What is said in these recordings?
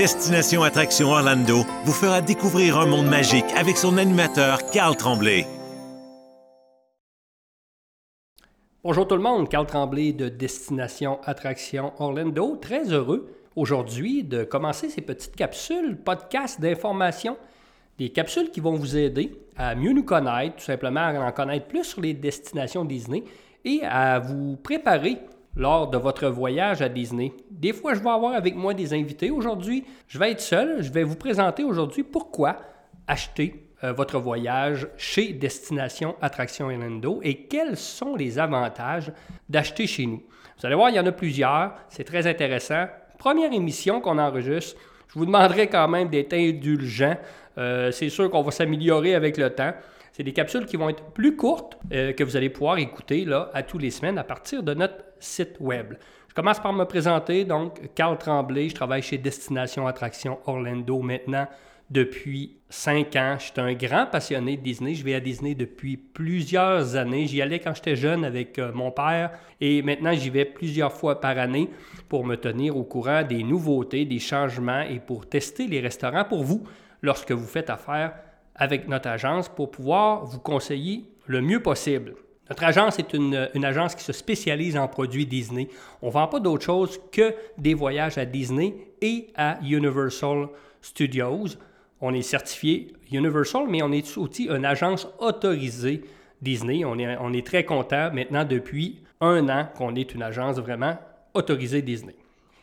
Destination Attraction Orlando vous fera découvrir un monde magique avec son animateur Carl Tremblay. Bonjour tout le monde, Carl Tremblay de Destination Attraction Orlando. Très heureux aujourd'hui de commencer ces petites capsules, podcasts d'information, des capsules qui vont vous aider à mieux nous connaître, tout simplement à en connaître plus sur les destinations Disney et à vous préparer lors de votre voyage à Disney. Des fois, je vais avoir avec moi des invités. Aujourd'hui, je vais être seul. Je vais vous présenter aujourd'hui pourquoi acheter euh, votre voyage chez Destination Attraction Orlando et quels sont les avantages d'acheter chez nous. Vous allez voir, il y en a plusieurs. C'est très intéressant. Première émission qu'on enregistre. Je vous demanderai quand même d'être indulgent. Euh, c'est sûr qu'on va s'améliorer avec le temps. C'est des capsules qui vont être plus courtes euh, que vous allez pouvoir écouter là, à tous les semaines à partir de notre site web. Je commence par me présenter. Donc, Carl Tremblay, je travaille chez Destination Attraction Orlando maintenant depuis cinq ans. Je suis un grand passionné de Disney. Je vais à Disney depuis plusieurs années. J'y allais quand j'étais jeune avec euh, mon père et maintenant j'y vais plusieurs fois par année pour me tenir au courant des nouveautés, des changements et pour tester les restaurants pour vous lorsque vous faites affaire avec notre agence pour pouvoir vous conseiller le mieux possible. Notre agence est une, agence qui se spécialise en produits Disney. On ne vend pas d'autre chose que des voyages à Disney et à Universal Studios. On est certifié Universal, mais on est aussi une agence autorisée Disney. On est, on est très content maintenant depuis un an qu'on est une agence vraiment autorisée Disney.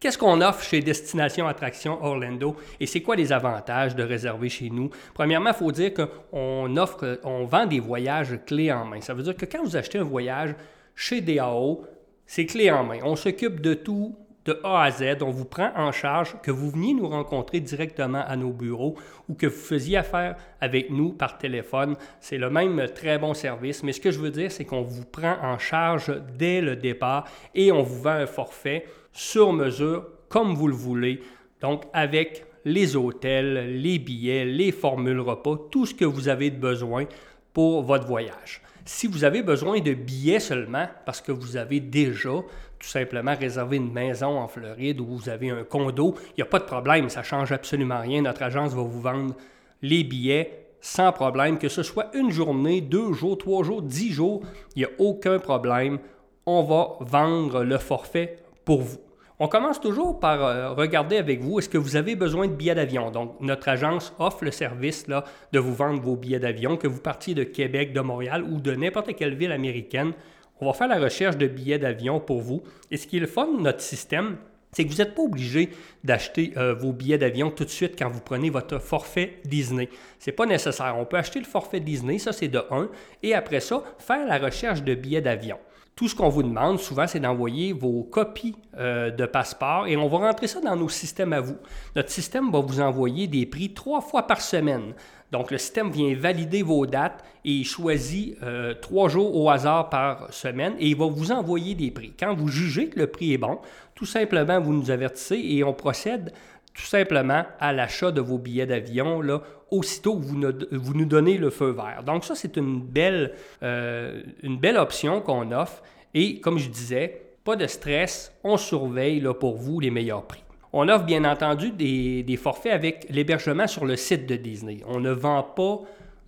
Qu'est-ce qu'on offre chez Destination Attraction Orlando et c'est quoi les avantages de réserver chez nous? Premièrement, il faut dire qu'on offre, on vend des voyages clés en main. Ça veut dire que quand vous achetez un voyage chez DAO, c'est clé en main. On s'occupe de tout de A à Z. On vous prend en charge, que vous veniez nous rencontrer directement à nos bureaux ou que vous faisiez affaire avec nous par téléphone. C'est le même très bon service. Mais ce que je veux dire, c'est qu'on vous prend en charge dès le départ et on vous vend un forfait sur mesure, comme vous le voulez. Donc, avec les hôtels, les billets, les formules repas, tout ce que vous avez de besoin pour votre voyage. Si vous avez besoin de billets seulement, parce que vous avez déjà tout simplement réservé une maison en Floride ou vous avez un condo, il n'y a pas de problème, ça ne change absolument rien. Notre agence va vous vendre les billets sans problème, que ce soit une journée, deux jours, trois jours, dix jours, il n'y a aucun problème. On va vendre le forfait pour vous. On commence toujours par euh, regarder avec vous, est-ce que vous avez besoin de billets d'avion? Donc, notre agence offre le service là, de vous vendre vos billets d'avion, que vous partiez de Québec, de Montréal ou de n'importe quelle ville américaine. On va faire la recherche de billets d'avion pour vous. Et ce qui est le fun de notre système, c'est que vous n'êtes pas obligé d'acheter euh, vos billets d'avion tout de suite quand vous prenez votre forfait Disney. Ce n'est pas nécessaire. On peut acheter le forfait Disney, ça c'est de 1, et après ça, faire la recherche de billets d'avion. Tout ce qu'on vous demande souvent, c'est d'envoyer vos copies euh, de passeport et on va rentrer ça dans nos systèmes à vous. Notre système va vous envoyer des prix trois fois par semaine. Donc, le système vient valider vos dates et choisit euh, trois jours au hasard par semaine et il va vous envoyer des prix. Quand vous jugez que le prix est bon, tout simplement, vous nous avertissez et on procède tout simplement à l'achat de vos billets d'avion là, aussitôt que vous, nous donnez le feu vert. Donc ça, c'est une belle, euh, une belle option qu'on offre. Et comme je disais, pas de stress, on surveille là, pour vous les meilleurs prix. On offre bien entendu des, des forfaits avec l'hébergement sur le site de Disney. On ne vend pas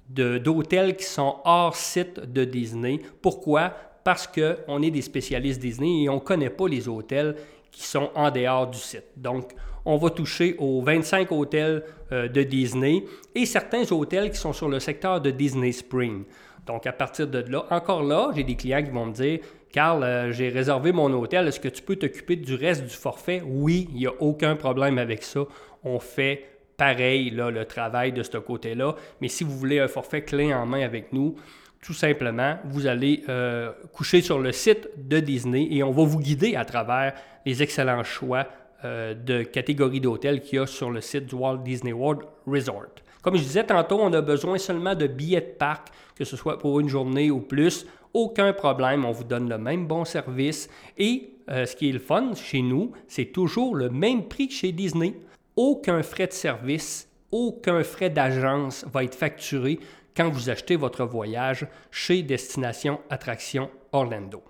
d'hôtels qui sont hors site de Disney. Pourquoi? Parce qu'on est des spécialistes Disney et on ne connaît pas les hôtels qui sont en dehors du site. Donc, on va toucher aux 25 hôtels euh, de Disney et certains hôtels qui sont sur le secteur de Disney Spring. Donc, à partir de là, encore là, j'ai des clients qui vont me dire Carl, euh, j'ai réservé mon hôtel, est-ce que tu peux t'occuper du reste du forfait? Oui, il n'y a aucun problème avec ça. On fait pareil là, le travail de ce côté-là. Mais si vous voulez un forfait clé en main avec nous, tout simplement, vous allez euh, coucher sur le site de Disney et on va vous guider à travers les excellents choix euh, de catégories d'hôtels qu'il y a sur le site du Walt Disney World Resort. Comme je disais tantôt, on a besoin seulement de billets de parc, que ce soit pour une journée ou plus. Aucun problème, on vous donne le même bon service. Et euh, ce qui est le fun chez nous, c'est toujours le même prix que chez Disney. Aucun frais de service, aucun frais d'agence va être facturé quand vous achetez votre voyage chez Destination Attraction Orlando.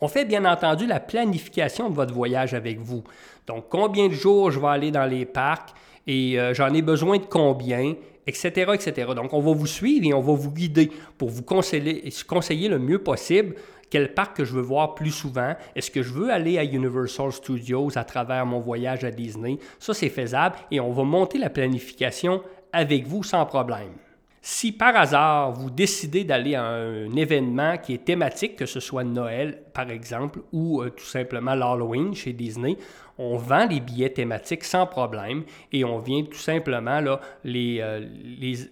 On fait bien entendu la planification de votre voyage avec vous. Donc, combien de jours je vais aller dans les parcs et euh, j'en ai besoin de combien, etc., etc. Donc, on va vous suivre et on va vous guider pour vous conseiller, conseiller le mieux possible quel parc que je veux voir plus souvent. Est-ce que je veux aller à Universal Studios à travers mon voyage à Disney? Ça, c'est faisable et on va monter la planification avec vous sans problème. Si par hasard vous décidez d'aller à un événement qui est thématique, que ce soit Noël par exemple, ou euh, tout simplement l'Halloween chez Disney, on vend les billets thématiques sans problème et on vient tout simplement là, les, euh,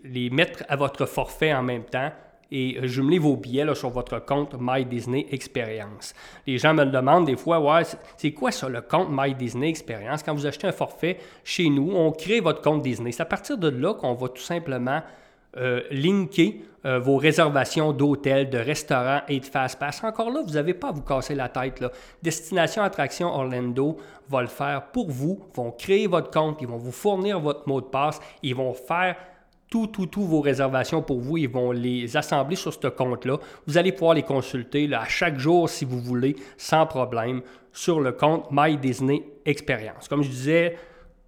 les, mettre à votre forfait en même temps et euh, jumeler vos billets sur votre compte My Disney Experience. Les gens me demandent des fois, ouais, c'est quoi ça le compte My Disney Experience? Quand vous achetez un forfait chez nous, on crée votre compte Disney. C'est à partir de là qu'on va tout simplement euh, linker euh, vos réservations d'hôtels, de restaurants et de fast-pass. Encore là, vous n'avez pas à vous casser la tête. Destination Attraction Orlando va le faire pour vous, vont créer votre compte, ils vont vous fournir votre mot de passe, ils vont faire tout, tout, tout vos réservations pour vous. Ils vont les assembler sur ce compte-là. Vous allez pouvoir les consulter à chaque jour si vous voulez, sans problème, sur le compte My Disney Experience. Comme je disais,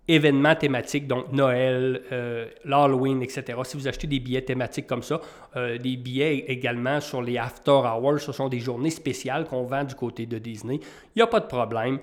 événements thématiques, donc Noël, euh, l'Halloween, etc. Si vous achetez des billets thématiques comme ça, euh, des billets également sur les After Hours, ce sont des journées spéciales qu'on vend du côté de Disney. Il n'y a pas de problème.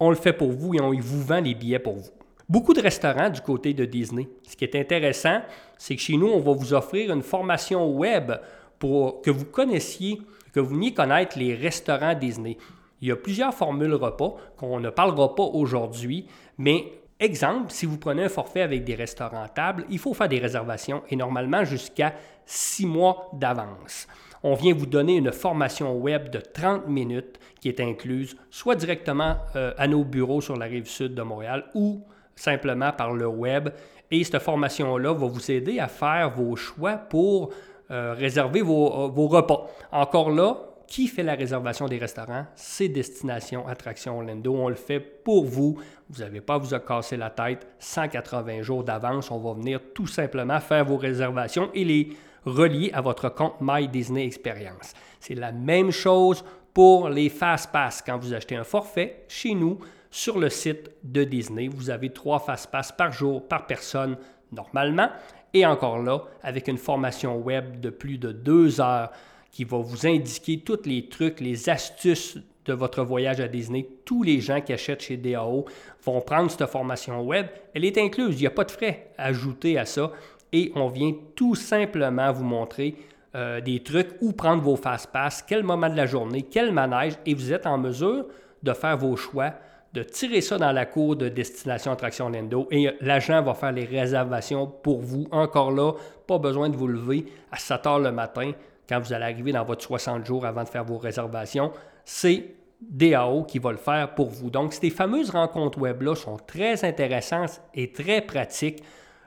On le fait pour vous et on vous vend les billets pour vous. Beaucoup de restaurants du côté de Disney. Ce qui est intéressant, c'est que chez nous, on va vous offrir une formation web pour que vous connaissiez, que vous veniez connaître les restaurants Disney. Il y a plusieurs formules repas qu'on ne parlera pas aujourd'hui, mais Exemple, si vous prenez un forfait avec des restaurants table, il faut faire des réservations et normalement jusqu'à six mois d'avance. On vient vous donner une formation web de 30 minutes qui est incluse soit directement euh, à nos bureaux sur la rive sud de Montréal ou simplement par le web. Et cette formation-là va vous aider à faire vos choix pour euh, réserver vos, vos repas. Encore là, qui fait la réservation des restaurants? C'est Destination Attraction Orlando. On le fait pour vous. Vous n'avez pas à vous casser la tête. 180 jours d'avance, on va venir tout simplement faire vos réservations et les relier à votre compte My Disney Experience. C'est la même chose pour les Fast Pass. Quand vous achetez un forfait chez nous sur le site de Disney, vous avez trois Fast Pass par jour, par personne normalement. Et encore là, avec une formation web de plus de deux heures qui va vous indiquer tous les trucs, les astuces de votre voyage à Disney. Tous les gens qui achètent chez DAO vont prendre cette formation web. Elle est incluse, il n'y a pas de frais ajoutés à ça. Et on vient tout simplement vous montrer euh, des trucs où prendre vos fast-pass, quel moment de la journée, quel manège, et vous êtes en mesure de faire vos choix, de tirer ça dans la cour de Destination Attraction Lendo et l'agent va faire les réservations pour vous. Encore là, pas besoin de vous lever à 7 heures le matin quand vous allez arriver dans votre 60 jours avant de faire vos réservations, c'est DAO qui va le faire pour vous. Donc, ces fameuses rencontres web-là sont très intéressantes et très pratiques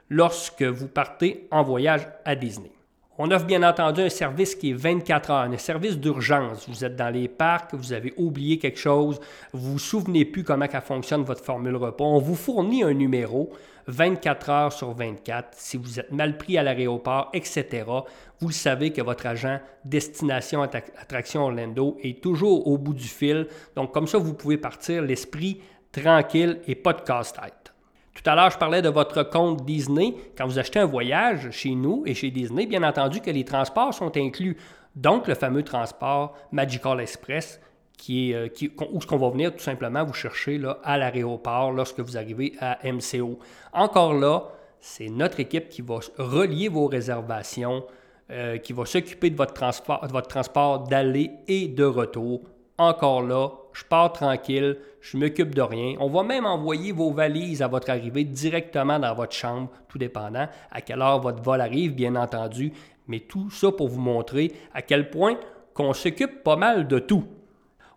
lorsque vous partez en voyage à Disney. On offre bien entendu un service qui est 24 heures, un service d'urgence. Vous êtes dans les parcs, vous avez oublié quelque chose, vous vous souvenez plus comment ça fonctionne votre formule repas. On vous fournit un numéro 24 heures sur 24. Si vous êtes mal pris à l'aéroport, etc., vous savez que votre agent Destination Attraction Orlando est toujours au bout du fil. Donc comme ça, vous pouvez partir l'esprit tranquille et pas de casse-tête. Tout à l'heure, je parlais de votre compte Disney. Quand vous achetez un voyage chez nous et chez Disney, bien entendu que les transports sont inclus. Donc, le fameux transport Magical Express, qui euh, où ce qu'on va venir tout simplement vous chercher à l'aéroport lorsque vous arrivez à MCO. Encore là, c'est notre équipe qui va relier vos réservations, euh, qui va s'occuper de votre transport d'aller et de retour. Encore là, je pars tranquille, je m'occupe de rien. On va même envoyer vos valises à votre arrivée directement dans votre chambre, tout dépendant à quelle heure votre vol arrive, bien entendu. Mais tout ça pour vous montrer à quel point qu'on s'occupe pas mal de tout.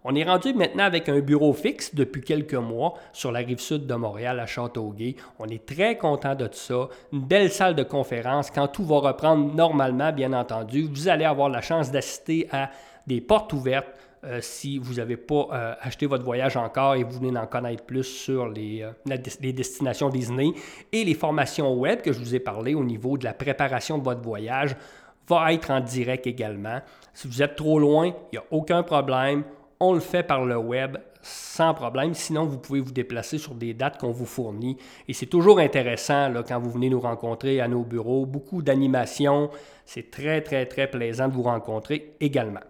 On est rendu maintenant avec un bureau fixe depuis quelques mois sur la rive sud de Montréal à Châteauguay. On est très content de ça. Une belle salle de conférence. Quand tout va reprendre normalement, bien entendu, vous allez avoir la chance d'assister à des portes ouvertes euh, si vous n'avez pas euh, acheté votre voyage encore et vous venez d'en connaître plus sur les, euh, les, destinations Disney et les formations web que je vous ai parlé au niveau de la préparation de votre voyage va être en direct également. Si vous êtes trop loin, il n'y a aucun problème. On le fait par le web sans problème. Sinon, vous pouvez vous déplacer sur des dates qu'on vous fournit. Et c'est toujours intéressant là, quand vous venez nous rencontrer à nos bureaux. Beaucoup d'animations. C'est très, très, très plaisant de vous rencontrer également.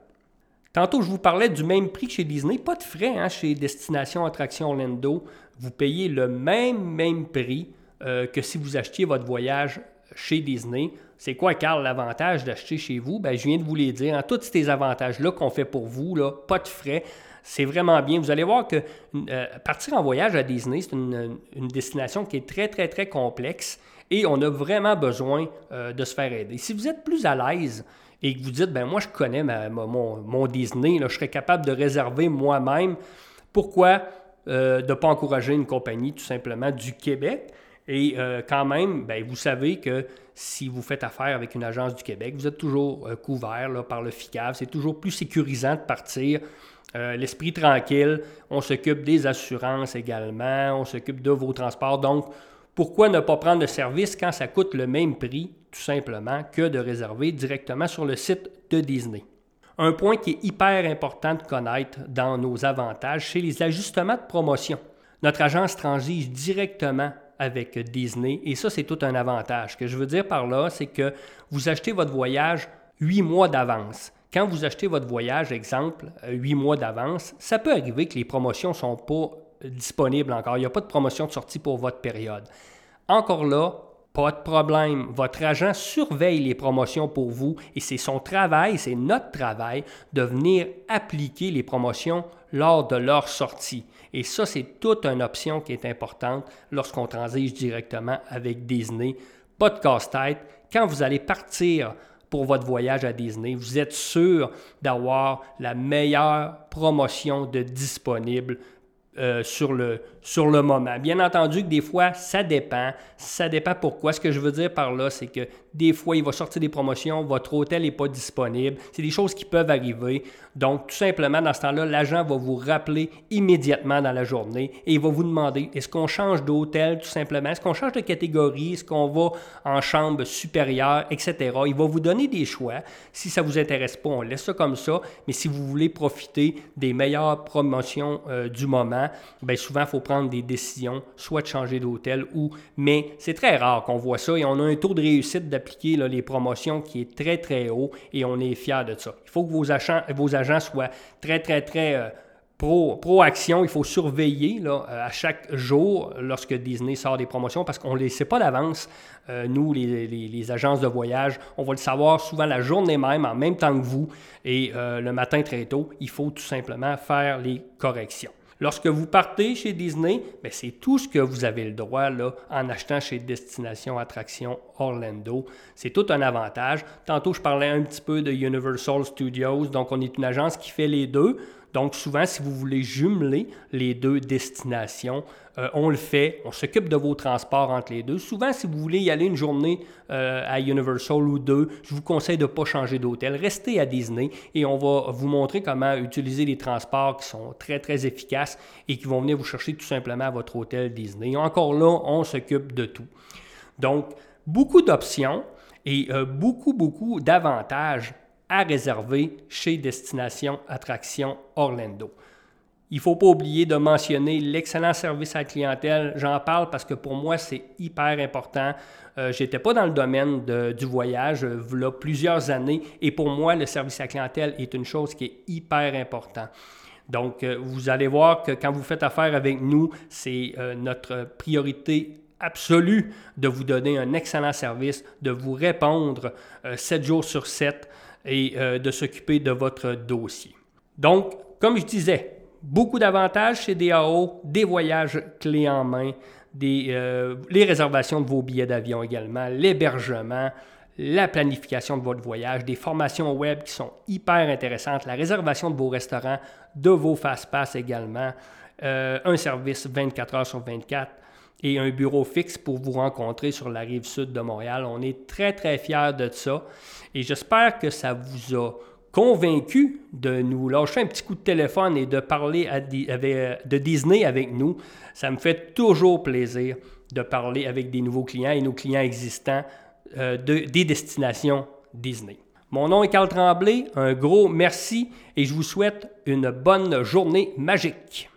Tantôt, je vous parlais du même prix que chez Disney. Pas de frais hein, chez Destination Attraction Orlando. Vous payez le même, prix euh, que si vous achetiez votre voyage chez Disney. C'est quoi, Carl, l'avantage d'acheter chez vous? Ben, je viens de vous les dire. Hein, tous ces avantages-là qu'on fait pour vous, là, pas de frais, c'est vraiment bien. Vous allez voir que euh, partir en voyage à Disney, c'est une, destination qui est très, très, très complexe et on a vraiment besoin euh, de se faire aider. Si vous êtes plus à l'aise et que vous dites, ben moi, je connais mon, Disney, là, je serais capable de réserver moi-même, pourquoi euh, de ne pas encourager une compagnie tout simplement du Québec? Et euh, quand même, ben, vous savez que si vous faites affaire avec une agence du Québec, vous êtes toujours euh, couvert par le FICAV. C'est toujours plus sécurisant de partir. L'esprit tranquille. On s'occupe des assurances également. On s'occupe de vos transports. Donc, pourquoi ne pas prendre le service quand ça coûte le même prix, tout simplement, que de réserver directement sur le site de Disney? Un point qui est hyper important de connaître dans nos avantages, c'est les ajustements de promotion. Notre agence transige directement avec Disney. Et ça, c'est tout un avantage. Ce que je veux dire par là, c'est que vous achetez votre voyage huit mois d'avance. Quand vous achetez votre voyage, exemple, huit mois d'avance, ça peut arriver que les promotions ne sont pas disponibles encore. Il n'y a pas de promotion de sortie pour votre période. Encore là, pas de problème. Votre agent surveille les promotions pour vous et c'est son travail, c'est notre travail de venir appliquer les promotions lors de leur sortie. Et ça, c'est toute une option qui est importante lorsqu'on transige directement avec Disney. Pas de casse-tête. Quand vous allez partir pour votre voyage à Disney, vous êtes sûr d'avoir la meilleure promotion de disponible euh, sur, le, sur le moment. Bien entendu que des fois, ça dépend. Ça dépend pourquoi. Ce que je veux dire par là, c'est que des fois, il va sortir des promotions, votre hôtel n'est pas disponible. C'est des choses qui peuvent arriver. Donc, tout simplement, dans ce temps-là, l'agent va vous rappeler immédiatement dans la journée et il va vous demander est-ce qu'on change d'hôtel tout simplement? Est-ce qu'on change de catégorie? Est-ce qu'on va en chambre supérieure, etc. Il va vous donner des choix. Si ça ne vous intéresse pas, on laisse ça comme ça. Mais si vous voulez profiter des meilleures promotions euh, du moment, souvent, il faut prendre des décisions, soit de changer d'hôtel ou. Mais c'est très rare qu'on voit ça et on a un taux de réussite d'appliquer les promotions qui est très, très haut et on est fier de ça. Il faut que vos agents, vos agents soient très, très, très. Euh, pro, pro-action, il faut surveiller là, euh, à chaque jour lorsque Disney sort des promotions parce qu'on ne les sait pas d'avance. Euh, nous, les, les, agences de voyage, on va le savoir souvent la journée même, en même temps que vous, et le matin très tôt, il faut tout simplement faire les corrections. Lorsque vous partez chez Disney, ben, c'est tout ce que vous avez le droit là, en achetant chez Destination Attraction Orlando. C'est tout un avantage. Tantôt, je parlais un petit peu de Universal Studios. Donc, on est une agence qui fait les deux. Donc, souvent, si vous voulez jumeler les deux destinations, euh, on le fait. On s'occupe de vos transports entre les deux. Souvent, si vous voulez y aller une journée euh, à Universal ou deux, je vous conseille de ne pas changer d'hôtel. Restez à Disney et on va vous montrer comment utiliser les transports qui sont très, très efficaces et qui vont venir vous chercher tout simplement à votre hôtel Disney. encore là, on s'occupe de tout. Donc, beaucoup d'options et euh, beaucoup, beaucoup d'avantages à réserver chez Destination Attraction Orlando. Il ne faut pas oublier de mentionner l'excellent service à la clientèle. J'en parle parce que pour moi, c'est hyper important. Euh, je n'étais pas dans le domaine du voyage euh, là, plusieurs années et pour moi, le service à la clientèle est une chose qui est hyper importante. Donc, euh, vous allez voir que quand vous faites affaire avec nous, c'est notre priorité absolue de vous donner un excellent service, de vous répondre 7 jours sur 7 et euh, de s'occuper de votre dossier. Donc, comme je disais, beaucoup d'avantages chez DAO, des voyages clés en main, des, euh, les réservations de vos billets d'avion également, l'hébergement, la planification de votre voyage, des formations web qui sont hyper intéressantes, la réservation de vos restaurants, de vos fast-pass également, euh, un service 24 heures sur 24 et un bureau fixe pour vous rencontrer sur la rive sud de Montréal. On est très, très fiers de ça et j'espère que ça vous a convaincu de nous lâcher un petit coup de téléphone et de parler de Disney avec nous. Ça me fait toujours plaisir de parler avec des nouveaux clients et nos clients existants euh, des destinations Disney. Mon nom est Carl Tremblay, un gros merci et je vous souhaite une bonne journée magique.